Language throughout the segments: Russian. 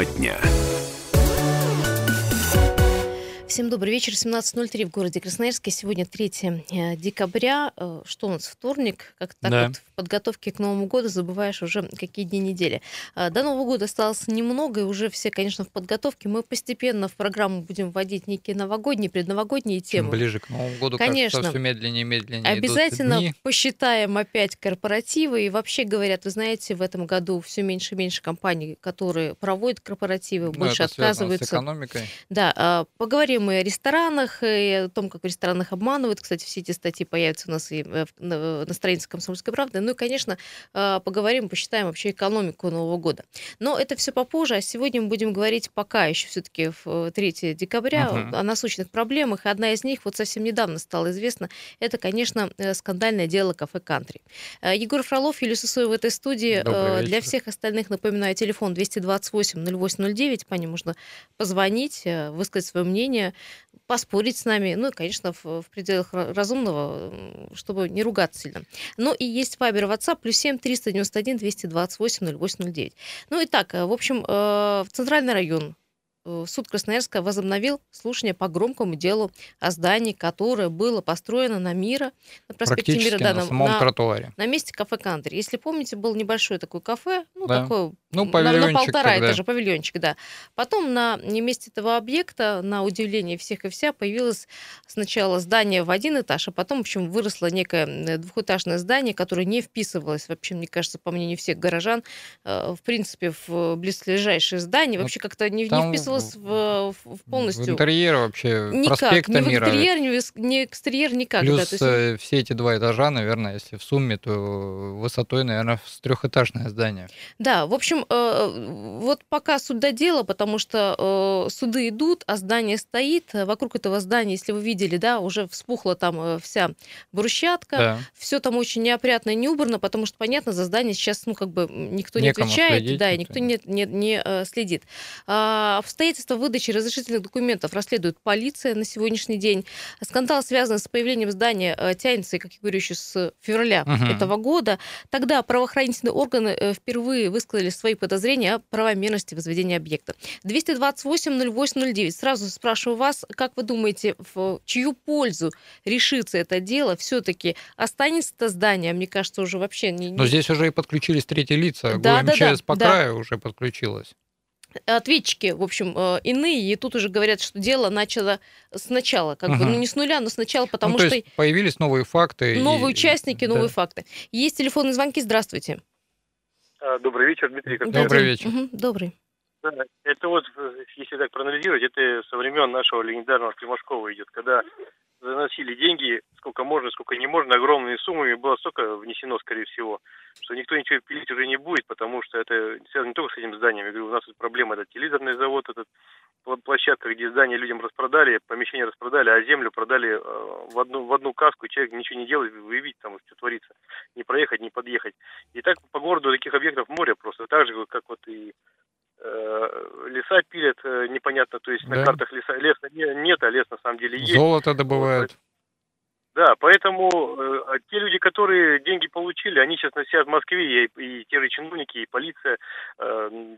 Тема дня. Всем добрый вечер. 17.03 в городе Красноярске. Сегодня 3 э, декабря. Э, что у нас, вторник? Как так Да. вот в подготовке к Новому году забываешь уже, какие дни недели. Э, До Нового года осталось немного, и уже все, конечно, в подготовке. Мы постепенно в программу будем вводить некие новогодние, предновогодние Чем темы. ближе к Новому году, Конечно. кажется, все медленнее и медленнее Обязательно идут дни. посчитаем опять корпоративы. И вообще говорят, вы знаете, в этом году все меньше и меньше компаний, которые проводят корпоративы, Ну, больше это связано с отказываются. экономикой. Да, а, поговорим и о ресторанах, и о том, как в ресторанах обманывают. Кстати, все эти статьи появятся у нас и э, на странице «Комсомольской правды». Ну и, конечно, а, поговорим, посчитаем вообще экономику Нового года. Но это все попозже, а сегодня мы будем говорить пока еще все-таки в 3 декабря Мгм. о насущных проблемах. И Одна из них вот совсем недавно стала известна. Это, конечно, э, скандальное дело кафе «Кантри». Э, Егор Фролов, Юлия Сысоева в этой студии. Э, Для всех остальных напоминаю, телефон 228-0809. По ним можно позвонить, э, высказать свое мнение, поспорить с нами. Ну и, конечно, в, в пределах ра- разумного, чтобы не ругаться сильно. Ну и есть Вайбер, WhatsApp, плюс 7 391 228 0809. Ну и так, э, в общем, э, в Центральный район суд Красноярска возобновил слушание по громкому делу о здании, которое было построено на Мира, на проспекте Мира, да, на самом на- тротуаре. на месте кафе Кантри. Если помните, был небольшое такое кафе, ну, Да. такое Ну, на- полтора тогда. этажа, павильончик, да. Потом на месте этого объекта, на удивление всех и вся, появилось сначала здание в один этаж, а потом, в общем, выросло некое э, двухэтажное здание, которое не вписывалось, вообще, мне кажется, по мнению всех горожан, э, в принципе, в близлежащее здание, Ну, вообще как-то не, не вписывалось в, в В полностью... интерьере вообще Никак, проспекта ни в Мира. интерьер, в, эс- ни экстерьер, никак. да, Плюс то есть, э, все эти два этажа, наверное, если в сумме, то высотой, наверное, с трехэтажное здание. Да, в общем, э, вот пока суд до дела, потому что э, суды идут, а здание стоит. Вокруг этого здания, если вы видели, да, уже вспухла там э, вся брусчатка. Да. Все там очень неопрятно и не убрано, потому что, понятно, за здание сейчас, ну, как бы никто не Некому отвечает, следить, да, и никто никто не, не, не, э, следит. А, обстоятельства выдачи разрешительных документов расследует полиция на сегодняшний день. Скандал, связанный с появлением здания, э, тянется, как я говорю, еще с февраля Мгм. этого года. Тогда правоохранительные органы э, впервые высказали свои подозрения о правомерности возведения объекта. 228-08-09. Сразу спрашиваю вас, как вы думаете, в чью пользу решится это дело? Все-таки останется это здание? Мне кажется, уже вообще не, Но здесь уже и подключились третьи лица. Да, да, ГУМЧС да, по да. краю уже подключилась. Ответчики, в общем, э, иные, и тут уже говорят, что дело начало сначала, как бы, Мгм. ну не с нуля, но сначала, потому ну, то что есть появились новые факты. и- новые участники, да. новые факты. Есть телефонные звонки, здравствуйте. А, Добрый вечер, Дмитрий. как Добрый всегда. вечер. Мгм, добрый. Да, Это вот, э, если так проанализировать, это со времен нашего легендарного Климашкова идет, когда заносили деньги, сколько можно, сколько не можно, огромными суммами, было столько внесено, скорее всего, что никто ничего пилить уже не будет, потому что это связано не только с этим зданием. Я говорю, у нас тут проблема, это телевизорный завод, этот площадка, где здание людям распродали, помещение распродали, а землю продали э, в одну, в одну каску, и человек ничего не делает, вы там что творится. Не проехать, не подъехать. И так по городу таких объектов море просто. Так же, как вот и леса пилят э, непонятно, то есть Да. на картах леса леса не- нет, а лес на самом деле есть. Золото добывают. Да, поэтому э, те люди, которые деньги получили, они сейчас сидят в Москве, и, и те же чиновники, и полиция, э,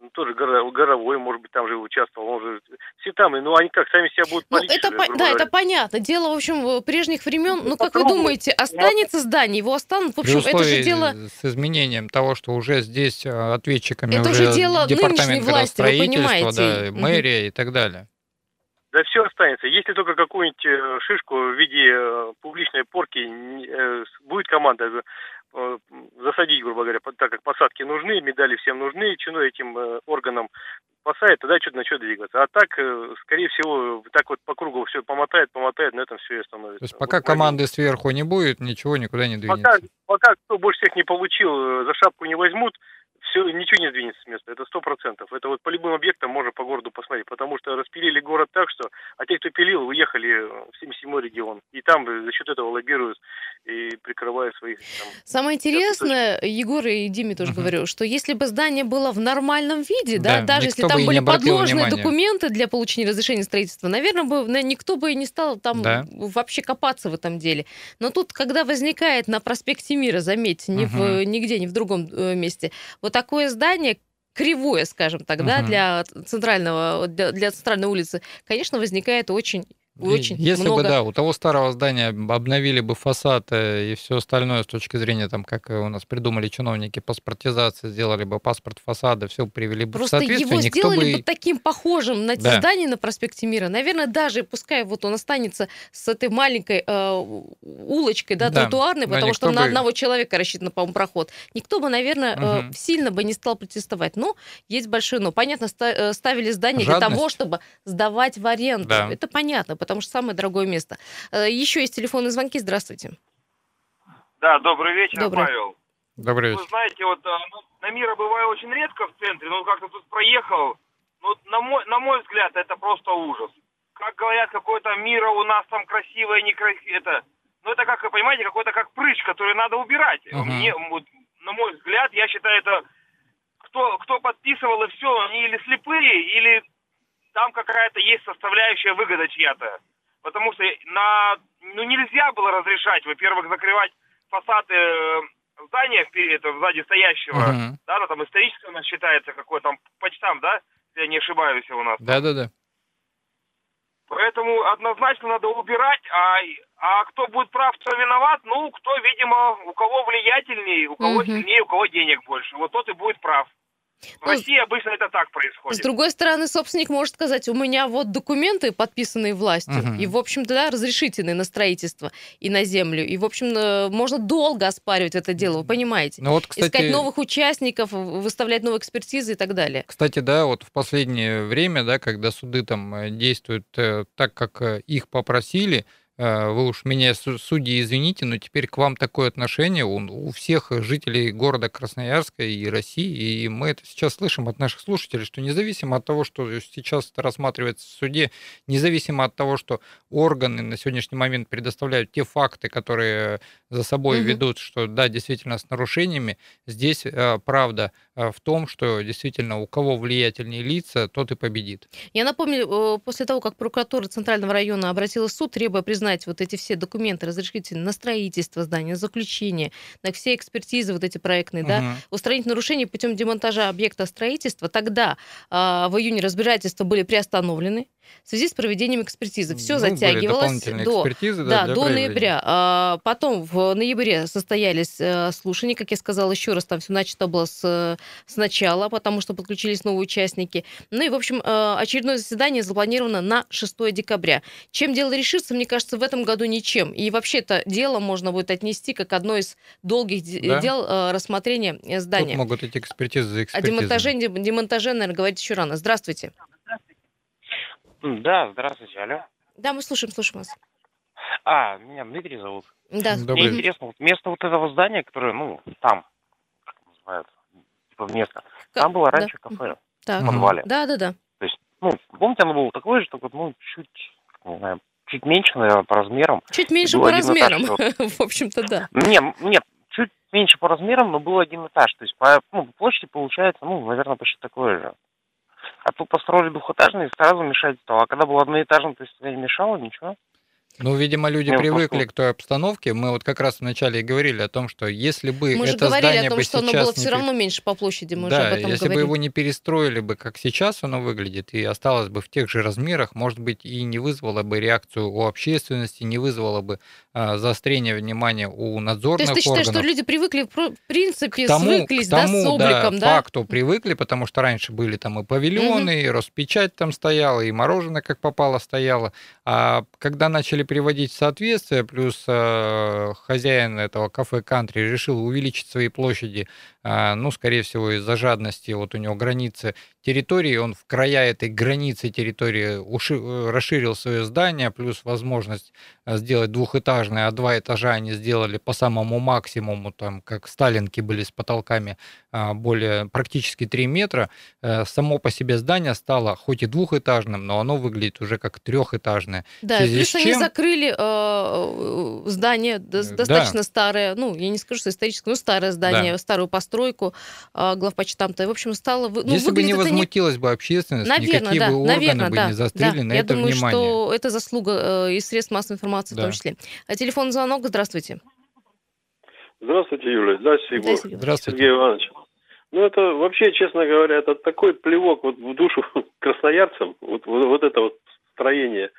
м, тоже горо- Горовой, может быть, там же участвовал, он же все там, и, ну они как, сами себя будут Ну, это, по- да, говоря? это понятно. Дело, в общем, прежних времен. Ну, как вы думаете, останется здание? Его останут? В общем, это же дело... с изменением того, что уже здесь э, ответчиками Это уже уже дело нынешней власти, вы понимаете. да, мэрия и так далее. Да все останется. Если только какую-нибудь э, шишку в виде э, публичной порки э, будет команда засадить, грубо говоря, так как посадки нужны, медали всем нужны, чину этим органам посадят, тогда что-то начнет двигаться. А так, скорее всего, так вот по кругу все помотает, помотает, на этом все и остановится. То есть пока Буквально. команды сверху не будет, ничего никуда не Пока, двинется. пока кто больше всех не получил, за шапку не возьмут, все, ничего не сдвинется с места. Это сто процентов. Это вот по любым объектам можно по городу посмотреть, потому что распилили город так, что, а те, кто пилил, уехали в 77-й регион. И там э, за счет этого лоббируют и прикрывают своих там, Самое интересное, Егор и Диме тоже Мгм. говорю, что если бы здание было в нормальном виде, да, Да, даже если там не были подложные внимания. документы для получения разрешения строительства, наверное, бы никто бы и не стал там Да. вообще копаться в этом деле. Но тут, когда возникает на проспекте Мира, заметьте, ни в- Мгм. нигде, ни в другом э, месте, вот такое здание, кривое, скажем так, да, Мгм. для центрального, для, для центральной улицы, конечно, возникает очень очень Если много. бы, да, у того старого здания обновили бы фасад э, и все остальное с точки зрения, там, как э, у нас придумали чиновники, паспортизации, сделали бы паспорт фасада, все привели бы Просто в соответствие, его никто сделали бы... бы таким похожим на те Да. здания на проспекте Мира. Наверное, даже пускай вот он останется с этой маленькой э, улочкой, да, Да, тротуарной, но потому что никто на бы- одного человека рассчитан, по-моему, проход. Никто бы, наверное, э, Мгм. сильно бы не стал протестовать. Но есть большое но. Понятно, ста- э, ставили здание для того, Жадность. чтобы сдавать в аренду. Да. Это понятно, потому что самое дорогое место. Э, Еще есть телефонные звонки. Здравствуйте. Да, добрый вечер, Добрый. Павел. Добрый Вы вечер. знаете, вот а, ну, на Мира бываю очень редко в центре, но как-то тут проехал. Ну, вот на мой, на мой взгляд, это просто ужас. Как говорят, какое-то Мира у нас там красивое, некрасивое. Это, ну, это как, понимаете, какой-то как прыщ, который надо убирать. Мгм. Мне, вот, на мой взгляд, я считаю, это кто, кто подписывал и все, они или слепые, или там какая-то есть составляющая выгода чья-то. Потому что на, ну, нельзя было разрешать, во-первых, закрывать фасады э, здания это, сзади стоящего, Мгм. да, ну, там историческое у нас считается, какой там, почтам, да, если я не ошибаюсь у нас. Да-да-да. Поэтому однозначно надо убирать, а, а кто будет прав, кто виноват, ну, кто, видимо, у кого влиятельнее, у кого Мгм. сильнее, у кого денег больше, вот тот и будет прав. В Ну, России обычно это так С происходит. другой стороны, собственник может сказать, у меня вот документы, подписанные властью, Мгм. и, в общем-то, да, разрешительные на строительство и на землю. И, в общем, э, можно долго оспаривать это дело, вы понимаете. Ну вот, кстати, Искать новых участников, выставлять новые экспертизы и так далее. Кстати, да, вот в последнее время, да, когда суды там э, действуют э, так, как их попросили, вы уж меня, су- судьи, извините, но теперь к вам такое отношение у, у всех жителей города Красноярска и России, и мы это сейчас слышим от наших слушателей, что независимо от того, что сейчас это рассматривается в суде, независимо от того, что органы на сегодняшний момент предоставляют те факты, которые за собой Мгм. ведут, что да, действительно с нарушениями, здесь э, правда э, в том, что действительно у кого влиятельнее лица, тот и победит. Я напомню, э, после того, как прокуратура Центрального района обратилась в суд, требуя признать вот эти все документы разрешительные на строительство здания, на заключение, на все экспертизы вот эти проектные, да, Мгм. устранить нарушения путем демонтажа объекта строительства, тогда а, в июне разбирательства были приостановлены в связи с проведением экспертизы. Все Ну, затягивалось до, экспертизы, да, для до ноября. А, потом в ноябре состоялись э, слушания, как я сказала еще раз, там все начато было с, сначала, потому что подключились новые участники. Ну и, в общем, э, очередное заседание запланировано на 6 декабря. Чем дело решится, мне кажется, в этом году ничем. И вообще это дело можно будет отнести как одно из долгих Да. дел э, рассмотрения э, Тут здания. могут эти экспертизы за О экспертизами. демонтаже, дем- демонтаже, наверное, говорить еще рано. Здравствуйте. Да, здравствуйте, алло. Да, мы слушаем, слушаем вас. А, меня Дмитрий зовут. Да. Добрый Мне интересно, вот место вот этого здания, которое, ну, там, как называют, типа место, там было да. раньше кафе Так. в подвале. Да, да, да. То есть, ну, помните, оно было такое же, только, ну, чуть, не знаю, чуть меньше, наверное, по размерам. Чуть меньше по этаж, размерам. В общем-то, да. Не, нет, чуть меньше по размерам, но был один этаж. То есть, по, ну, по площади получается, ну, наверное, почти такое же. А тут построили двухэтажный, и сразу мешать стало. А когда был одноэтажный, то есть не мешало, ничего. Ну, видимо, люди Не, привыкли просто- к той обстановке. Мы вот как раз вначале и говорили о том, что если бы Мы же это говорили здание о том, бы что оно сейчас было не все равно меньше по площади. Мы уже да, об этом если бы говорили. его не перестроили бы, как сейчас оно выглядит, и осталось бы в тех же размерах, может быть, и не вызвало бы реакцию у общественности, не вызвало бы а, заострение внимания у То надзорных есть ты считаешь, органов. что люди привыкли, в принципе, к тому, свыклись к да, тому, с обликом, да? факту привыкли, потому что раньше были там и павильоны, и Роспечать там стояла, и мороженое как попало стояло. А когда начали приводить в соответствие, плюс э, хозяин этого кафе «Кантри» решил увеличить свои площади, ну, скорее всего, из-за жадности, вот у него границы территории, он в края этой границы территории уши- э, расширил свое здание, плюс возможность э, сделать двухэтажное, а два этажа они сделали по самому максимуму, там, как сталинки были с потолками а, более практически 3 метра. Э, Само по себе здание стало хоть и двухэтажным, но оно выглядит уже как трехэтажное. Да, плюс с они чем- закрыли э, здание до- достаточно старое, ну, я не скажу, что историческое, но старое здание, старую постройку э, главпочтамта. И, в общем, стало... Ну, Если бы не возмутилась бы общественность, Наверное, никакие да, бы органы наверное, бы да. не заострили да. на Я это думаю, внимание. что это заслуга э, и средств массовой информации в Да. том числе. А телефон звонок, здравствуйте. Здравствуйте, Юля. Здравствуйте, Егор. Здравствуйте. Здравствуйте. Сергей Иванович. Ну, это вообще, честно говоря, это такой плевок вот в душу красноярцам, вот, вот, вот это вот строение.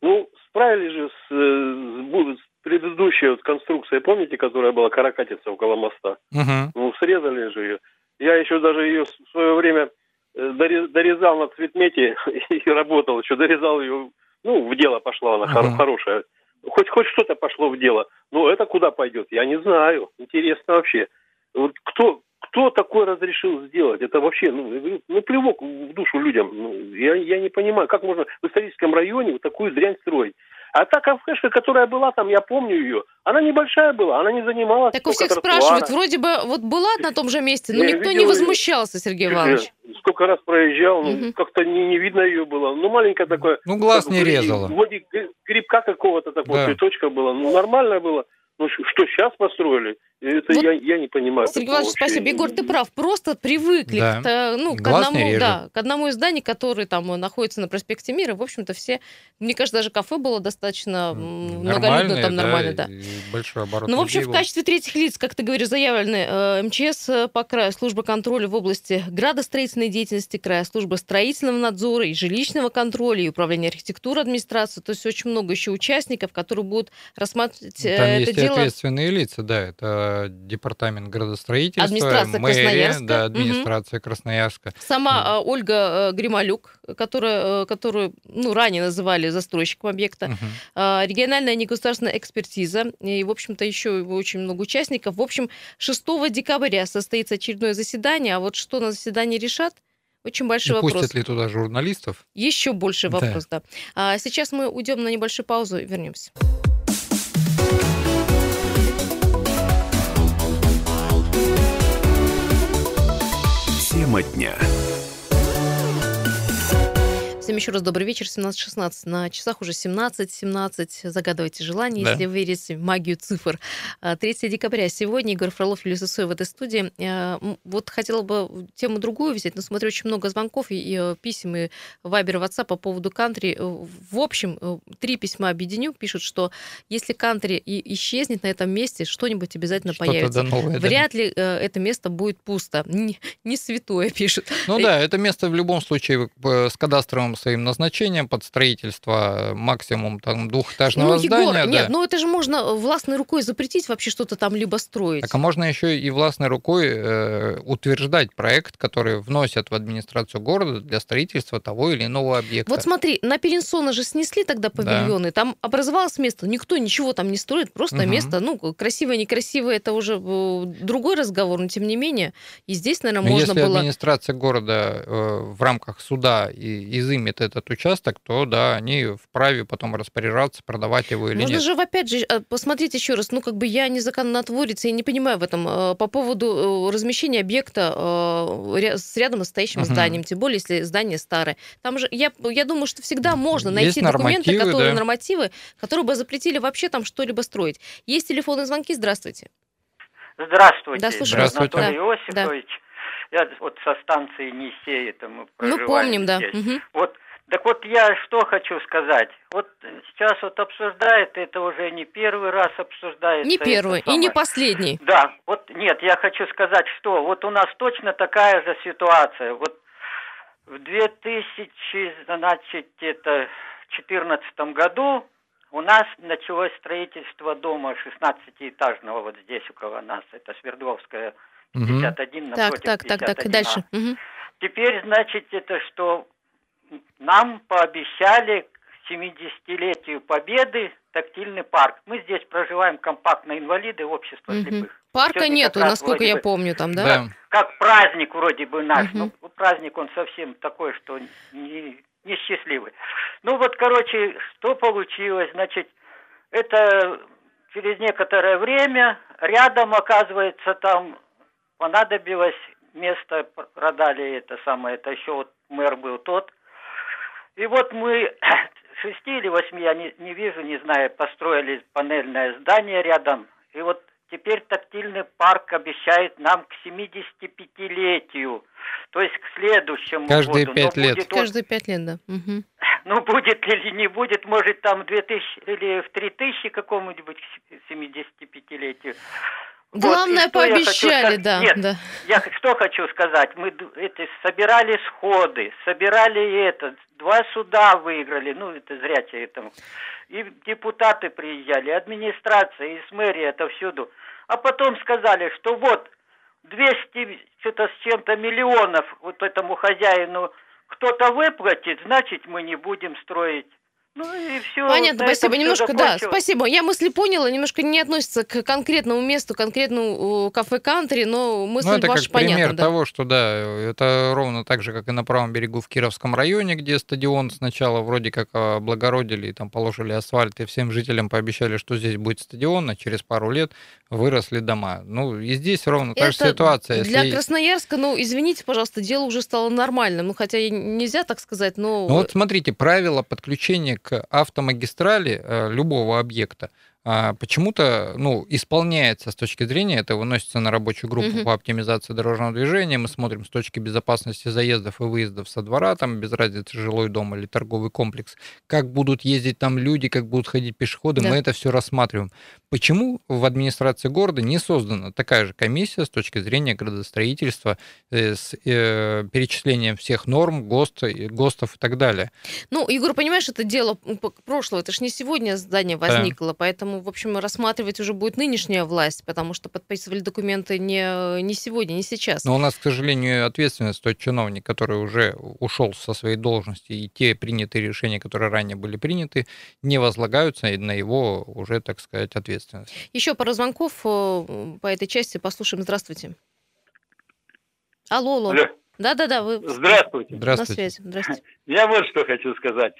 Ну, справились же с, с, с предыдущей вот конструкцией, помните, которая была каракатица около моста? Мгм. Ну, срезали же ее. Я еще даже ее в свое время э, дорез- дорезал на цветмете и работал еще, дорезал ее, ну, в дело пошла она Мгм. хорошая. Хоть, хоть что-то пошло в дело. Но это куда пойдет, я не знаю. Интересно вообще. Вот кто, кто такое разрешил сделать? Это вообще, ну, ну, плевок в душу людям. Ну, я, я не понимаю, как можно в историческом районе вот такую дрянь строить. А та кафешка, которая была там, я помню ее, она небольшая была, она не занимала Так у всех тротуара. спрашивают, вроде бы вот была на том же месте, но Я никто видел не возмущался, Сергей Иванович. Сколько раз проезжал, ну, Мгм. как-то не, не видно ее было. Ну, маленькая такое. Ну, глаз как не резала. Вроде гри- грибка какого-то такого, Да. цветочка было. Ну, нормально было. Ну, что сейчас построили, это Вот, я, я не понимаю. Сергей Иванович, спасибо. Егор, ты прав. Просто привыкли Да. к, та- ну, к одному, да, к одному из зданий, которые там э, находятся на проспекте Мира. В общем-то, все, мне кажется, даже кафе было достаточно многолюдно, там нормально, да. и большой оборот Ну, в общем, в качестве третьих лиц, как ты говоришь, заявлены э, МЧС э, по краю, служба контроля в области градостроительной деятельности края, служба строительного надзора и жилищного контроля, и управление архитектуры администрации. То есть очень много еще участников, которые будут рассматривать э, Там это и дело. ответственные лица, да, это департамент градостроительства, Администрация мэрия, Красноярска. да, администрация Красноярска. Сама Да. Ольга э, Грималюк, которая, э, которую ну, ранее называли застройщиком объекта. А, региональная негосударственная экспертиза, и, в общем-то, еще очень много участников. В общем, 6 декабря состоится очередное заседание, а вот что на заседании решат, очень большой вопрос. пустят ли туда журналистов? Еще больше Да. вопрос, да. А сейчас мы уйдем на небольшую паузу и вернемся. Тема дня. Всем еще раз добрый вечер, 17.16. На часах уже 17.17. Загадывайте желание, Да. если вы верите в магию цифр. А, 3 декабря сегодня. Игорь Фролов, Юлия Сысоева в этой студии. А, Вот хотела бы тему другую взять, но смотрю очень много звонков и, и, э, писем, и вайбер, ватсап по поводу кантри. Э, В общем, э, три письма объединю. Пишут, что если кантри и исчезнет на этом месте, что-нибудь обязательно Что-то появится. да новое, да. Вряд ли э, это место будет пусто. Не, не святое, пишут. Ну И- да, это место в любом случае с кадастровым своим назначением под строительство максимум там двухэтажного Ну, Егор, здания. нет, да. ну это же можно властной рукой запретить вообще что-то там либо строить. Так а можно еще и властной рукой э, утверждать проект, который вносят в администрацию города для строительства того или иного объекта. Вот смотри, на Перенсона же снесли тогда Да. павильоны, там образовалось место, никто ничего там не строит, просто Мгм. место, ну, красивое, некрасивое, это уже э, другой разговор, но тем не менее, и здесь, наверное, Но можно если было... администрация города э, в рамках суда и, изымет этот участок, то да, они вправе потом распоряжаться, продавать его или Можно нет. же, опять же, э, посмотреть еще раз, ну, как бы я не законотворец, я не понимаю в этом, э, по поводу э, размещения объекта с рядом стоящим Мгм. зданием, тем более, если здание старое. Там же, я, я думаю, что всегда можно Есть найти документы, нормативы, которые, да. нормативы, которые бы запретили вообще там что-либо строить. Есть телефонные звонки, здравствуйте. Здравствуйте, Да, слушаю. Здравствуйте. Анатолий Да, Иосифович. Я вот со станции Нисей, это мы Ну, проживаем помним, да. здесь. Мгм. Вот, так вот я что хочу сказать. Вот сейчас вот обсуждает, это уже не первый раз обсуждается. Не первый и не последний. Да, вот нет, я хочу сказать, что вот у нас точно такая же ситуация. Вот в 2000, значит, это, 14 году у нас началось строительство дома 16-этажного вот здесь около нас. Это Свердловская, Мгм. 51 Так, напротив так, так, так, 51А. дальше. Мгм. Теперь, значит, это что нам пообещали к 70-летию Победы тактильный парк. Мы здесь проживаем компактно инвалиды, общество Мгм. слепых. Парка Сегодня нету, насколько я бы помню там, да? Да. Как праздник вроде бы наш. Мгм. Ну, праздник он совсем такой, что не, несчастливый. Ну вот, короче, что получилось? Значит, это через некоторое время рядом, оказывается, там понадобилось место, продали это самое, это еще вот мэр был тот. И вот мы шести или восьми, я не, не вижу, не знаю, построили панельное здание рядом. И вот теперь тактильный парк обещает нам к 75-летию, то есть к следующему Каждые году. пять Но лет. будет Каждые пять лет, да. Мгм. ну, будет или не будет, может, там в 2000 или в 3000 какому-нибудь к 75-летию. Главное, я хочу пообещали, сказать- да, Нет, да. Я что хочу сказать, мы это, собирали сходы, собирали это, два суда выиграли, ну это зря тебе там. И депутаты приезжали, и администрация, и с мэрии это всюду. А потом сказали, что вот 200 что-то с чем-то миллионов вот этому хозяину кто-то выплатит, значит мы не будем строить. Ну и все. Понятно, спасибо. Немножко, да, спасибо. Я мысли поняла, немножко не относится к конкретному месту, конкретному кафе кантри, но мысль Ну, это ваша как пример понятна. да. того, что да, это ровно так же, как и на правом берегу в Кировском районе, где стадион сначала вроде как облагородили, и там положили асфальт, и всем жителям пообещали, что здесь будет стадион, а через пару лет выросли дома. Ну, и здесь ровно та же Это ситуация. Для Если- Красноярска, ну, извините, пожалуйста, дело уже стало нормальным. Ну, хотя и нельзя так сказать, но... Ну вот смотрите, правила подключения к автомагистрали э, любого объекта а, почему-то ну, исполняется с точки зрения, это выносится на рабочую группу Мгм. по оптимизации дорожного движения, мы смотрим с точки безопасности заездов и выездов со двора, там без разницы жилой дом или торговый комплекс, как будут ездить там люди, как будут ходить пешеходы, Да. мы это все рассматриваем. Почему в администрации города не создана такая же комиссия с точки зрения градостроительства э, с э, перечислением всех норм, ГОСТ, и- ГОСТов и так далее? Ну, Егор, понимаешь, это дело прошлого, это ж не сегодня здание возникло, поэтому, в общем, рассматривать уже будет нынешняя власть, потому что подписывали документы не, не сегодня, не сейчас. Но у нас, к сожалению, ответственность тот чиновник, который уже ушел со своей должности, и те принятые решения, которые ранее были приняты, не возлагаются на его уже, так сказать, ответственность. Еще пара звонков э, по этой части послушаем. Здравствуйте. Алло, алло. Алло. Да-да-да, вы Здравствуйте. на Здравствуйте. связи. Здравствуйте. Я вот что хочу сказать.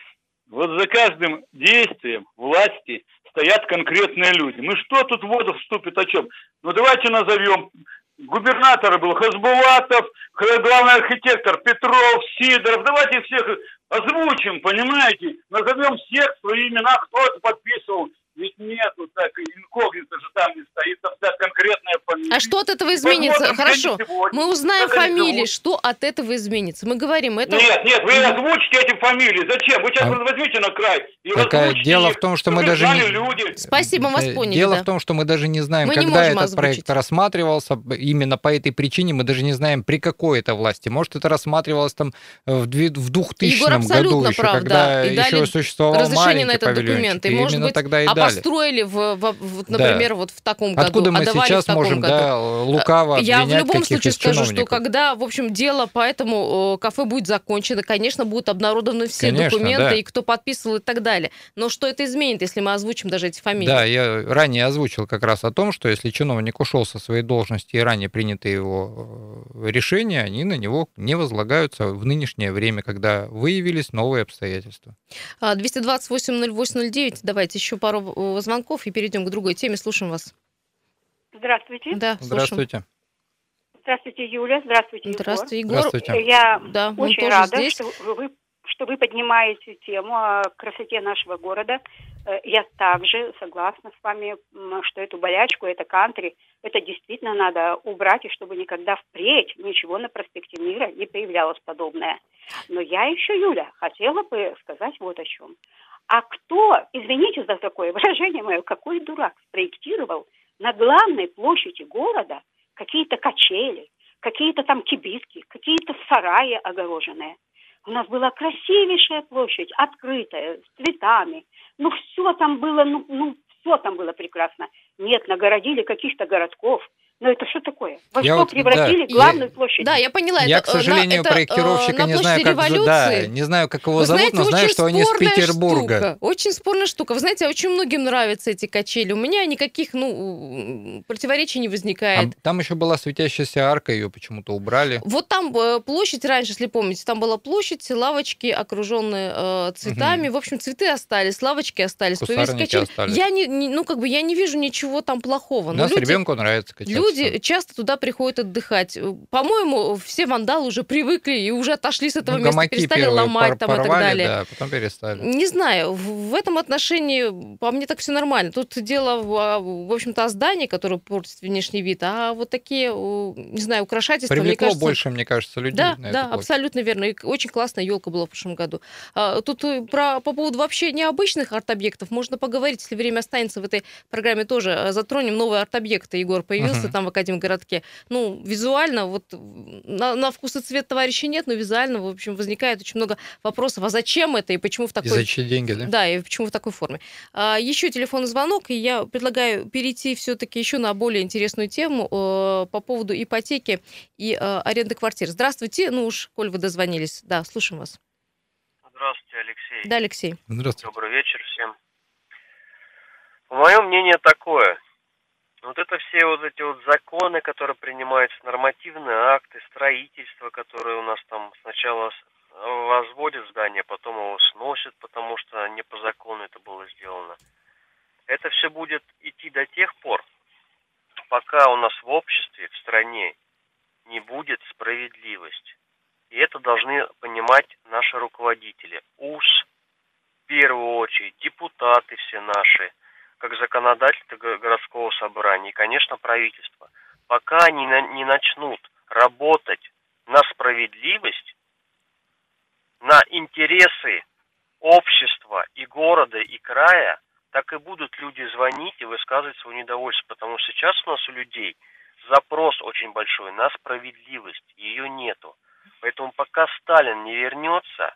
Вот за каждым действием власти стоят конкретные люди. Ну что тут в воду вступит о чем? Ну давайте назовем. Губернатор был Хасбулатов, х- главный архитектор Петров, Сидоров. Давайте всех озвучим, понимаете? Назовем всех свои имена, кто это подписывал. Ведь нету так, инкогнито же там не стоит, там стоят конкретные фамилии. А что от этого изменится? Посмотрим, Хорошо. Мы узнаем как фамилии, что от этого изменится. Мы говорим, это... Нет, нет, вы озвучите эти фамилии. Зачем? Вы сейчас А- возьмите на край и Так, озвучите дело их, в том, что мы даже не- люди. Спасибо, мы вас Э, поняли, Дело да. в том, что мы даже не знаем, Мы не когда можем этот проект озвучить. рассматривался. Б- Именно по этой причине мы даже не знаем, при какой это власти. Может, это рассматривалось там э, в две- в 2000 Егор году еще, прав, когда да. И еще существовал разрешение маленький на этот павильончик. документ. И, может именно быть, тогда и а дали. Построили, в, в- Да. например, вот в таком году, Откуда мы а давали в сейчас таком можем году. да, лукаво Я в любом случае скажу, что когда, в общем, дело по этому кафе будет закончено, конечно, будут обнародованы все Конечно, документы да. и кто подписывал и так далее. Но что это изменит, если мы озвучим даже эти фамилии? Да, я ранее озвучил как раз о том, что если чиновник ушел со своей должности и ранее принятые его э, решения, они на него не возлагаются в нынешнее время, когда выявились новые обстоятельства. А, 228-08-09, давайте еще пару э, звонков и перейдем к другой теме. Слушаем вас. Здравствуйте. Да, слушаем. Здравствуйте. Здравствуйте, Юля. Здравствуйте, Егор. Здравствуйте, Егор. Здравствуйте. Я Да, очень рада, здесь. что вы, что вы поднимаете тему о красоте нашего города. Э, Я также согласна с вами, что эту болячку, это кантри, это действительно надо убрать, и чтобы никогда впредь ничего на проспекте Мира не появлялось подобное. Но я еще, Юля, хотела бы сказать вот о чем. А кто, извините за такое выражение мое, какой дурак спроектировал на главной площади города какие-то качели, какие-то там кибитки, какие-то сараи огороженные. У нас была красивейшая площадь, открытая, с цветами. Ну, все там было, ну, ну все там было прекрасно. Нет, нагородили каких-то городков. Но это что такое? Во Я что вот, превратили да, главную я- площадь? Да, я поняла. Я, это, к на- сожалению, это, э, проектировщика на не знаю, как, революции. да, не знаю, как его Вы зовут, знаете, но знаю, очень что они из спорная Петербурга. Штука, очень спорная штука. Вы знаете, очень многим нравятся эти качели. У меня никаких ну, противоречий не возникает. А Там еще была светящаяся арка, ее почему-то убрали. Вот там э, площадь раньше, если помните, там была площадь, лавочки, окруженные э, цветами. В общем, цветы остались, лавочки остались. появились качели. остались. Я не, не- ну как бы я не вижу ничего там плохого. У нас люди, ребенку нравится качаться. Люди часто туда приходят отдыхать. По-моему, все вандалы уже привыкли и уже отошли с этого Ну, места, перестали ломать там и так порвали, далее. да, потом перестали. Не знаю, в этом отношении по мне так все нормально. Тут дело, в, а, в общем-то, о здании, которое портит внешний вид, а вот такие, о, не знаю, украшательства, мне Привлекло кажется... больше, мне кажется, людей Да, на да, площадь. абсолютно верно. И очень классная елка была в прошлом году. А, Тут э, про, по поводу вообще необычных арт-объектов можно поговорить, если время останется в этой программе тоже. э, Затронем новые арт-объекты. Егор появился Мгм. Там в Академгородке. Ну, визуально, вот на, на вкус и цвет товарища нет, но визуально, в общем, возникает очень много вопросов. А зачем это и почему в И такой... за чьи деньги, да? Да, и почему в такой форме. А, еще телефонный звонок, и я предлагаю перейти все-таки еще на более интересную тему э, по поводу ипотеки и э, аренды квартир. Здравствуйте, ну уж, коль вы дозвонились. Да, слушаем вас. Здравствуйте, Алексей. Да, Алексей. Здравствуйте. Добрый вечер всем. Мое мнение такое. Вот это все вот эти вот законы, которые принимаются, нормативные акты, строительство, которые у нас там сначала возводят здание, потом его сносят, потому что не по закону это было сделано. Это все будет идти до тех пор, пока у нас в обществе, в стране не будет справедливость. И это должны понимать наши руководители. УС, в первую очередь, депутаты все наши, как законодательство го- городского собрания и, конечно, правительство. Пока они не начнут работать на справедливость, на интересы общества и города, и края, так и будут люди звонить и высказывать свое недовольство. Потому что сейчас у нас у людей запрос очень большой на справедливость. Ее нету. Поэтому пока Сталин не вернется,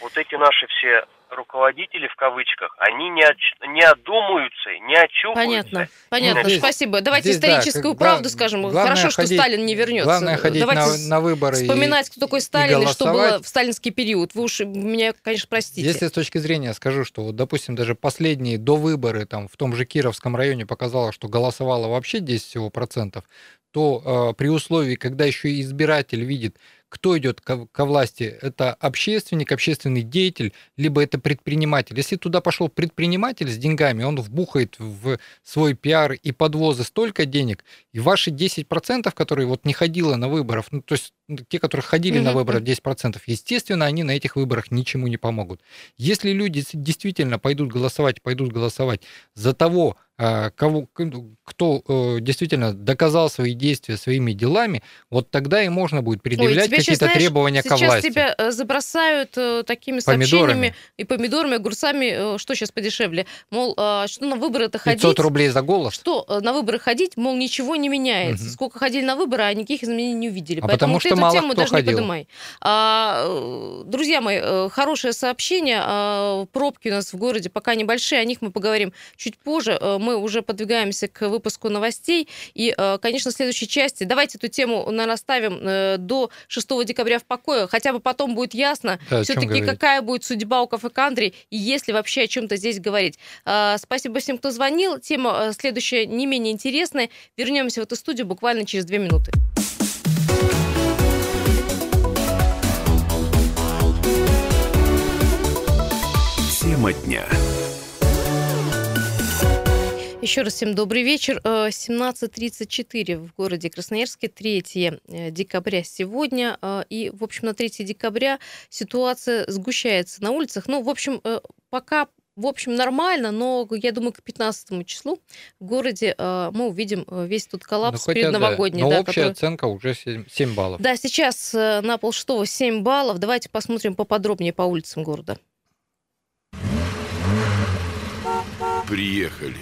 вот эти наши все руководители в кавычках, они не, оч- не одумаются, не очухаются. Понятно, понятно. Здесь- Спасибо. Давайте здесь, да, историческую как- правду гла- скажем. главное Хорошо, что ходить- Сталин не вернется. Главное ходить Давайте на, на выборы и- вспоминать, кто такой и Сталин и, что было в сталинский период. Вы уж меня, конечно, простите. Если с точки зрения скажу, что вот, допустим, даже последние до выборы там в том же Кировском районе показало, что голосовало вообще 10 всего процентов, то э, при условии, когда еще и избиратель видит, кто идет ко, ко власти, это общественник, общественный деятель, либо это предприниматель. Если туда пошел предприниматель с деньгами, он вбухает в свой пиар и подвозы столько денег, и ваши 10%, которые вот не ходило на выборов, ну, то есть ну, те, которые ходили на Мгм. выборы 10%, естественно, они на этих выборах ничему не помогут. Если люди действительно пойдут голосовать, пойдут голосовать за того, кого, к- ну, кто э, действительно доказал свои действия своими делами, вот тогда и можно будет предъявлять какие-то требования ко Сейчас власти. тебя э, забросают э, такими Помидорами. сообщениями и помидорами, огурцами. Что сейчас подешевле? Мол, а, что на выборы-то ходить? 500 рублей за голос. Что на выборы ходить, мол, ничего не меняется. Мгм. Сколько ходили на выборы, а никаких изменений не увидели. А Поэтому потому ты что эту мало тему кто даже ходил. не поднимай. А, друзья мои, хорошее сообщение. а, Пробки у нас в городе пока небольшие, о них мы поговорим чуть позже. Э, Мы уже подвигаемся к выпуску новостей. И, э, конечно, в следующей части давайте эту тему, наверное, оставим э, до 6 декабря в покое. Хотя бы потом будет ясно, Да, все-таки какая будет судьба у кафе Кантри, и есть ли вообще о чем-то здесь говорить. Спасибо всем, кто звонил. Тема э, следующая не менее интересная. Вернемся в эту студию буквально через две минуты. Тема дня. Еще раз всем добрый вечер. Э, 17.34 в городе Красноярске, 3 э, декабря сегодня. Э, И, в общем, на 3 декабря ситуация сгущается на улицах. Ну, в общем, э, пока в общем, нормально, но я думаю, к 15 числу в городе э, мы увидим э, весь тут коллапс Ну, хотя да. предновогодний. Но да, общая который- оценка уже 7, 7 баллов. Да, сейчас э, на полшестого 7 баллов. Давайте посмотрим поподробнее по улицам города. Приехали.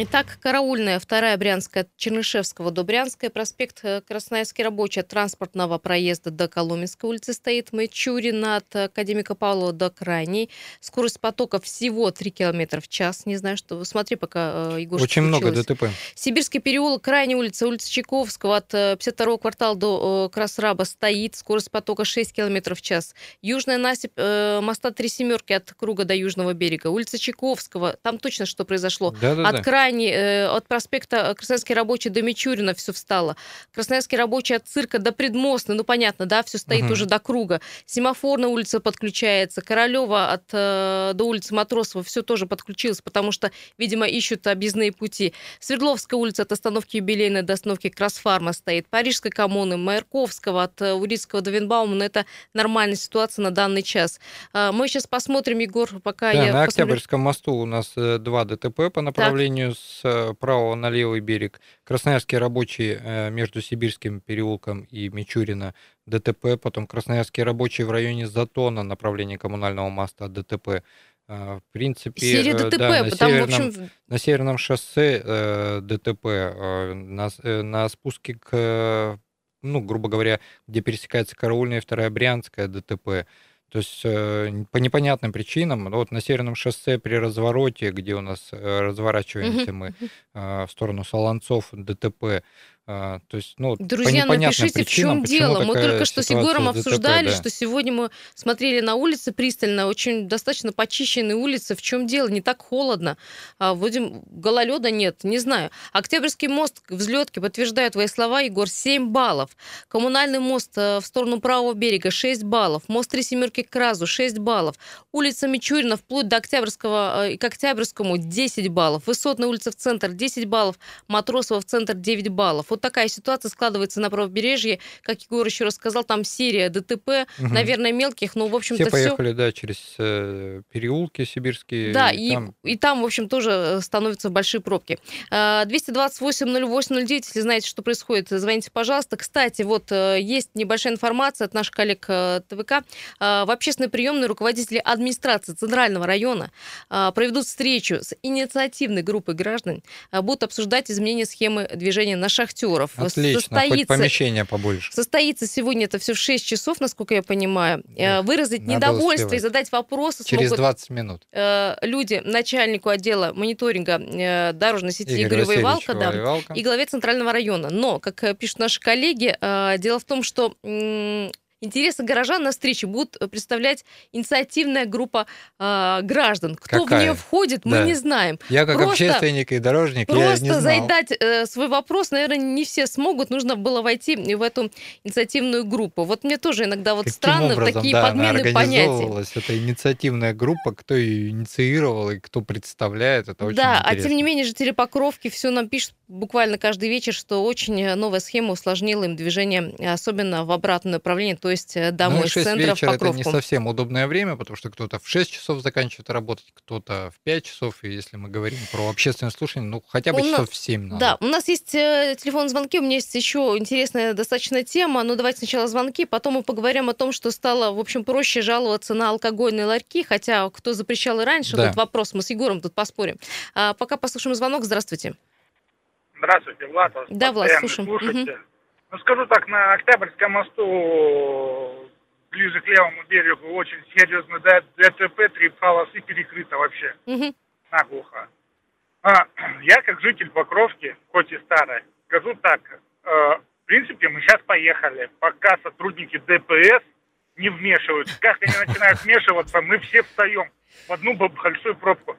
Итак, Караульная, вторая Брянская, Чернышевского до Брянская, проспект э, Красноярский рабочий от транспортного проезда до Коломенской улицы стоит, Мачурина от Академика Павлова до Крайней. Скорость потока всего 3 км в час. Не знаю, что... Смотри, пока, э, Егор, Очень много. ДТП. Сибирский переулок, крайняя улица, улица Чайковского от э, 52 квартала до э, Красраба стоит, скорость потока 6 км в час. Южная насыпь э, моста Три Семерки от круга до Южного берега, улица Чайковского, там точно что произошло. Да-да-да. От крайней зданий, э, от проспекта Красноярский рабочий до Мичурина все встало. Красноярский рабочий от цирка до Предмостной, ну понятно, да, все стоит Мгм. уже до круга. Семафор на улице подключается, Королева от, э, до улицы Матросова все тоже подключилось, потому что, видимо, ищут объездные пути. Свердловская улица от остановки Юбилейной до остановки Красфарма стоит. Парижской коммуны, Маярковского от э, Урицкого до Винбаума, но это нормальная ситуация на данный час. А, Мы сейчас посмотрим, Егор, пока Да, я на посмотрю. Октябрьском мосту у нас э, два ДТП по направлению с э, правого на левый берег. Красноярский рабочий э, между Сибирским переулком и Мичурина ДТП, потом Красноярский рабочий в районе Затона направление коммунального моста ДТП. Э, В принципе, Серия ДТП, да, на потому, в северном, общем, на северном шоссе э, ДТП, э, на, э, на спуске к, ну, грубо говоря, где пересекается Караульная и Вторая Брянская ДТП. То есть э, по непонятным причинам, ну, вот на северном шоссе при развороте, где у нас э, разворачиваемся мы э, в сторону Солонцов, ДТП, то есть, ну, Друзья, по напишите, в причинам, чем почему дело. Мы только что с Егором ДТП, обсуждали, да. что сегодня мы смотрели на улицы пристально, очень достаточно почищенные улицы. В чем дело? Не так холодно. А, вроде гололеда нет, не знаю. Октябрьский мост, взлетки, подтверждают твои слова, Егор, 7 баллов. Коммунальный мост э, в сторону правого берега 6 баллов. Мост Три Семерки к Разу 6 баллов. Улица Мичурина вплоть до Октябрьского э, и к Октябрьскому 10 баллов. Высотная улица в центр 10 баллов. Матросова в центр 9 баллов. Вот такая ситуация складывается на правобережье. Как Егор еще рассказал, там серия ДТП, Мгм. наверное, мелких, но, в общем-то, Все все... поехали, да, через э, переулки сибирские. Да, и и, там и там, в общем, тоже э, становятся большие пробки. А, 228-08-09, если знаете, что происходит, звоните, пожалуйста. Кстати, вот э, есть небольшая информация от наших коллег э, ТВК. В общественной приемной руководители администрации Центрального района проведут встречу с инициативной группой граждан, будут обсуждать изменение схемы движения на шахтеров. отлично, хоть помещения побольше. Состоится сегодня это все в 6 часов, насколько я понимаю. Э, Выразить надо недовольство и успевать. задать вопросы Через смогут 20 минут. э, люди, начальнику отдела мониторинга э, дорожной сети Игорь Игорю Воевалко, да, Воевалко. и главе Центрального района. Но, как пишут наши коллеги, дело в том, что интересы горожан на встрече будут представлять инициативная группа э, граждан. Кто в Какая? нее входит, мы Да. не знаем. Я как Просто- общественник и дорожник, я не Просто знал. задать э, свой вопрос, наверное, не все смогут. Нужно было войти в эту инициативную группу. Вот мне тоже иногда вот Каким странно образом, такие да, она подмены понятий. организовывалась, эта инициативная группа, кто ее инициировал и кто представляет, это очень да, а интересно. тем не менее жители Покровки все нам пишут буквально каждый вечер, что очень э, новая схема усложнила им движение, э, особенно в обратное направление, то есть э, домой, ну, и из 6 центра в вечера это Покровку. не совсем удобное время, потому что кто-то в 6 часов заканчивает работать, кто-то в 5 часов, и если мы говорим про общественное слушание, ну, хотя бы У нас- часов в 7 надо. Да, у нас есть э, телефонные звонки, у меня есть еще интересная достаточно тема, но давайте сначала звонки, потом мы поговорим о том, что стало, в общем, проще жаловаться на алкогольные ларьки, хотя кто запрещал и раньше, Да. этот вопрос, мы с Егором тут поспорим. А, пока послушаем звонок, здравствуйте. Здравствуйте, Влад. Да, Влад, слушаем. слушайте. Ну, скажу так, на Октябрьском мосту, ближе к левому берегу, очень серьезно ДТП, три полосы перекрыто вообще, Мгм. наглухо. А, я, как житель Покровки, хоть и старый, скажу так, э, в принципе, мы сейчас поехали, пока сотрудники ДПС не вмешиваются. Как они начинают вмешиваться, мы все встаем в одну большую пробку.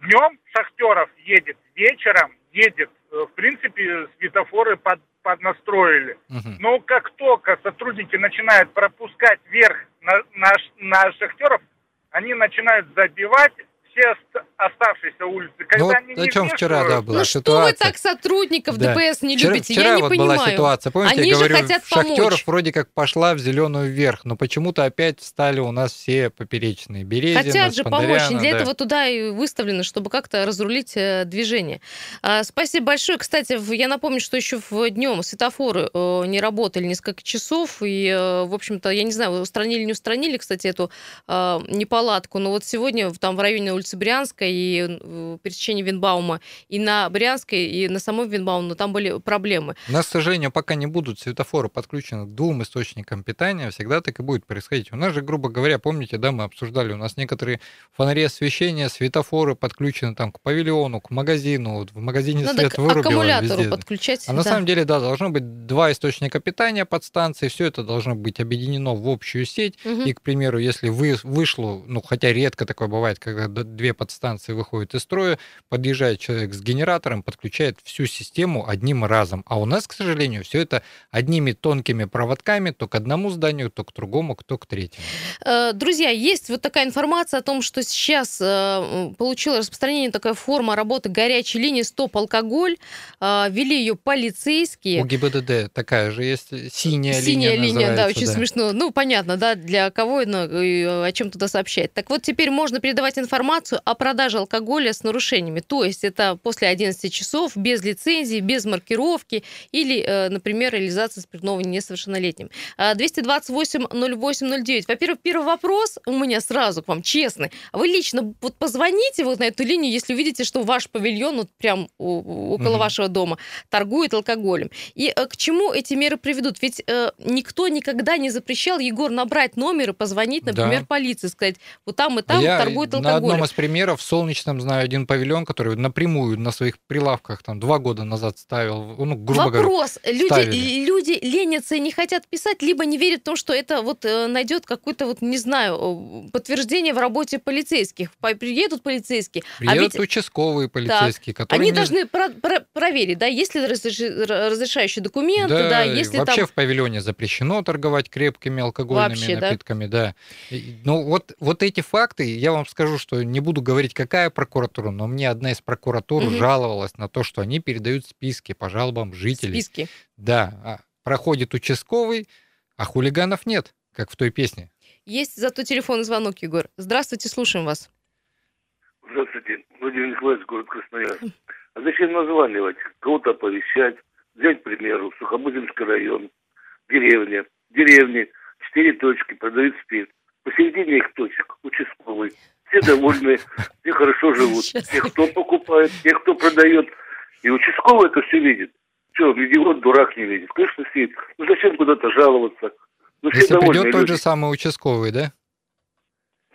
Днем шахтеров едет, вечером едет. Э, В принципе, светофоры под, поднастроили. Мгм. Но как только сотрудники начинают пропускать вверх на, на, на шахтеров, они начинают забивать все ост- оставшиеся улицы. Когда Ну, вот они не о чем вчера, да, была Ну что вы ситуация. так сотрудников Да. ДПС не Вчера, любите? вчера я не вот понимаю. была ситуация, помните, Они я же говорю, хотят шахтеров помочь. вроде как пошла в зеленую вверх, но почему-то опять встали у нас все поперечные. Березина, Хотят же помочь, для да. этого туда и выставлено, чтобы как-то разрулить э, движение. А, спасибо большое. Кстати, я напомню, что еще в днем светофоры э, не работали несколько часов, и, э, в общем-то, я не знаю, устранили, не устранили, кстати, эту э, неполадку, но вот сегодня там в районе улицы Брянской и пересечении Винбаума и на Брянской, и на самой Винбаума, но там были проблемы. У нас, к сожалению, пока не будут светофоры подключены к двум источникам питания, всегда так и будет происходить. У нас же, грубо говоря, помните, да, мы обсуждали, у нас некоторые фонари освещения, светофоры подключены там к павильону, к магазину, в магазине Надо свет вырубило аккумулятору везде. подключать. А на да. самом деле, да, должно быть два источника питания под станцией, все это должно быть объединено в общую сеть. Мгм. И, к примеру, если вы, вышло, ну, хотя редко такое бывает, когда две подстанции станции выходит из строя, подъезжает человек с генератором, подключает всю систему одним разом. А у нас, к сожалению, все это одними тонкими проводками, то к одному зданию, то к другому, то к третьему. Э, Друзья, есть вот такая информация о том, что сейчас э, получила распространение такая форма работы горячей линии «Стоп-алкоголь». Э, Вели ее полицейские. У ГИБДД такая же есть синяя, Синяя линия. линия, да, очень смешно. Ну, понятно, да, для кого ну, и о чем туда сообщать. Так вот, теперь можно передавать информацию о продаже алкоголя с нарушениями. То есть это после 11 часов, без лицензии, без маркировки или, э, например, реализация спиртного несовершеннолетним. А, 228-08-09. Во-первых, первый вопрос у меня сразу к вам, честный. Вы лично вот позвоните вот на эту линию, если увидите, что ваш павильон вот прям около Мгм. вашего дома торгует алкоголем. И э, к чему эти меры приведут? Ведь э, никто никогда не запрещал, Егор, набрать номер и позвонить, например, Да. полиции, сказать, вот там и А там Я торгуют на алкоголем. Из примеров в Солнечном знаю один павильон, который напрямую на своих прилавках там два года назад ставил, ну, грубо говоря, Вопрос. Люди, ставили. люди ленятся и не хотят писать, либо не верят в то, что это вот э, найдет какое-то, вот, не знаю, э, подтверждение в работе полицейских. По- Приедут полицейские. а Приедут ведь участковые полицейские, так, которые они не- должны про- про- проверить, да, есть ли разреши- разрешающие документы, да, Да, если вообще там... в павильоне запрещено торговать крепкими алкогольными Вообще, да? напитками, да. И- Ну вот, вот эти факты, я вам скажу, что не буду говорить, какая прокуратура, но мне одна из прокуратур Мгм. жаловалась на то, что они передают списки по жалобам жителей. Списки. Да, а проходит участковый, а хулиганов нет, как в той песне. Есть зато телефонный звонок, Егор. Здравствуйте, слушаем вас. Здравствуйте, Владимир Николаевич, город Красноярск. А зачем названивать, кого-то оповещать? Взять, к примеру, Сухобузинский район, деревня, деревни, четыре точки, продают спирт. Посередине их точек, участковый. Все довольны, все хорошо живут. Те, кто покупает, те, кто продает. И участковый это все видит. Что, идиот, дурак не видит. Конечно, видит. Ну зачем куда-то жаловаться? Ну все Если довольны придет тот люди. же самый участковый, да?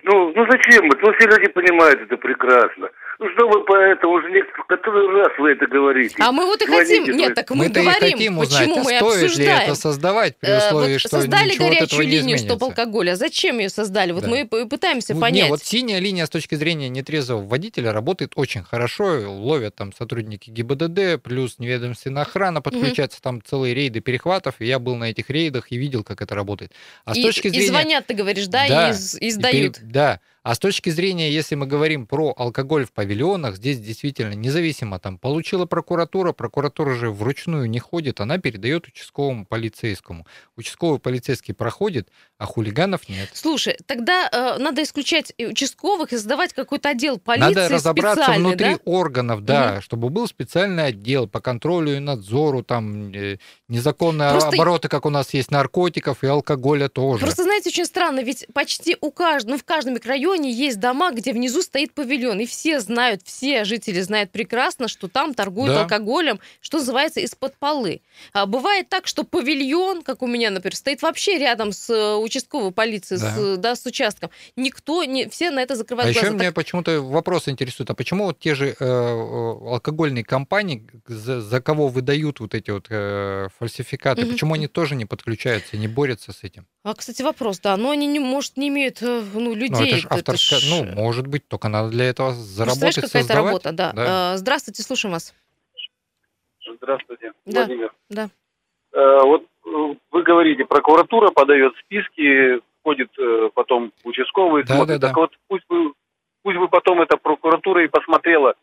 Ну, ну зачем? Ну, все люди понимают это прекрасно. Ну, что вы поэтому уже не который раз вы это говорите. А мы вот и Звоните, хотим... Нет, то так мы и говорим, хотим узнать, почему а мы стоит ли обсуждаем. это создавать при Э, условии, вот что создали ничего от этого горячую не линию изменится. стоп-алкоголя. Зачем ее создали? Вот Да. мы и пытаемся Ну, понять. Не, вот синяя линия с точки зрения нетрезвого водителя работает очень хорошо. Ловят там сотрудники ГИБДД, плюс неведомственная охрана подключается, там целые рейды перехватов. И я был на этих рейдах и видел, как это работает. А с и, точки и зрения... звонят, ты говоришь, да, Да, и, и и сдают. пере- Да. А с точки зрения, если мы говорим про алкоголь в павильонах, здесь действительно независимо там получила прокуратура, прокуратура же вручную не ходит, она передает участковому полицейскому. Участковый полицейский проходит, а хулиганов нет. Слушай, тогда э, надо исключать участковых и создавать какой-то отдел полиции Надо разобраться внутри да? органов, да, Мгм. чтобы был специальный отдел по контролю и надзору, там э, незаконные Просто- обороты, как у нас есть наркотиков и алкоголя тоже. Просто, знаете, очень странно, ведь почти у каждого, ну, в каждом микрорайоне есть дома, где внизу стоит павильон, и все знают, все жители знают прекрасно, что там торгуют Да. алкоголем, что называется, из-под полы. А бывает так, что павильон, как у меня, например, стоит вообще рядом с э, участковой полицией, Да. с, да, с участком. Никто, не, все на это закрывают А еще глаза. меня Так почему-то вопрос интересует, а почему вот те же э, э, алкогольные компании, за, за кого выдают вот эти вот э, фальсификаты, Мгм. почему они тоже не подключаются, не борются с этим? А, кстати, вопрос, да, но они, не, может, не имеют э, ну, людей. Ну, это же это ж, ну, может быть, только надо для этого заработать, какая-то создавать. работа, да. Да. Э, Здравствуйте, слушаем вас. Здравствуйте, Да. Владимир. Да. Э, вот э, вы говорите, прокуратура подает списки, ходит э, потом участковый, Да, смотрит. да, да. Так вот, пусть бы, пусть бы потом эта прокуратура и посмотрела,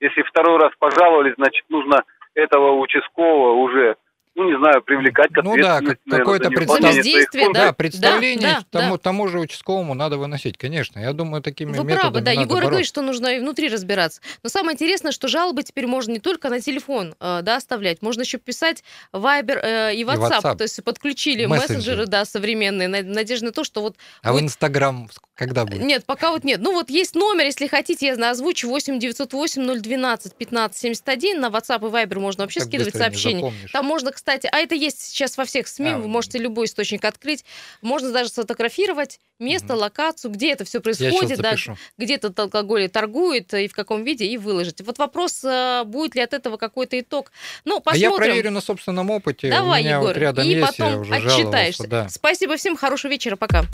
если второй раз пожаловались, значит, нужно этого участкового уже, ну, не знаю, привлекать к Ну да, как- какое-то функций. Да, представление да, да. тому, тому же участковому надо выносить, конечно. Я думаю, такими Вы методами правы, да. надо Егор и бороться. говорит, что нужно и внутри разбираться. Но самое интересное, что жалобы теперь можно не только на телефон э, да, оставлять, можно еще писать Viber э, и WhatsApp. WhatsApp. То есть подключили Мессенджеры. мессенджеры, да, современные. На- Надежда на то, что вот... А в будет- Инстаграм когда будет? Нет, пока вот нет. Ну вот есть номер, если хотите, я знаю, озвучу 8 908 012 15 71. На WhatsApp и Viber можно вообще Так скидывать сообщения. Там можно, кстати, а это есть сейчас во всех СМИ, А, вы можете любой источник открыть. Можно даже сфотографировать место, локацию, где это все Я происходит, да, где этот алкоголь торгует и в каком виде, и выложить. Вот вопрос, э, будет ли от этого какой-то итог. Ну, А посмотрим. я проверю на собственном опыте. Давай, У меня Егор, вот рядом и есть, я потом уже отчитаешься. Да. Спасибо всем, хорошего вечера, пока.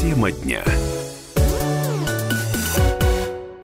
Тема дня.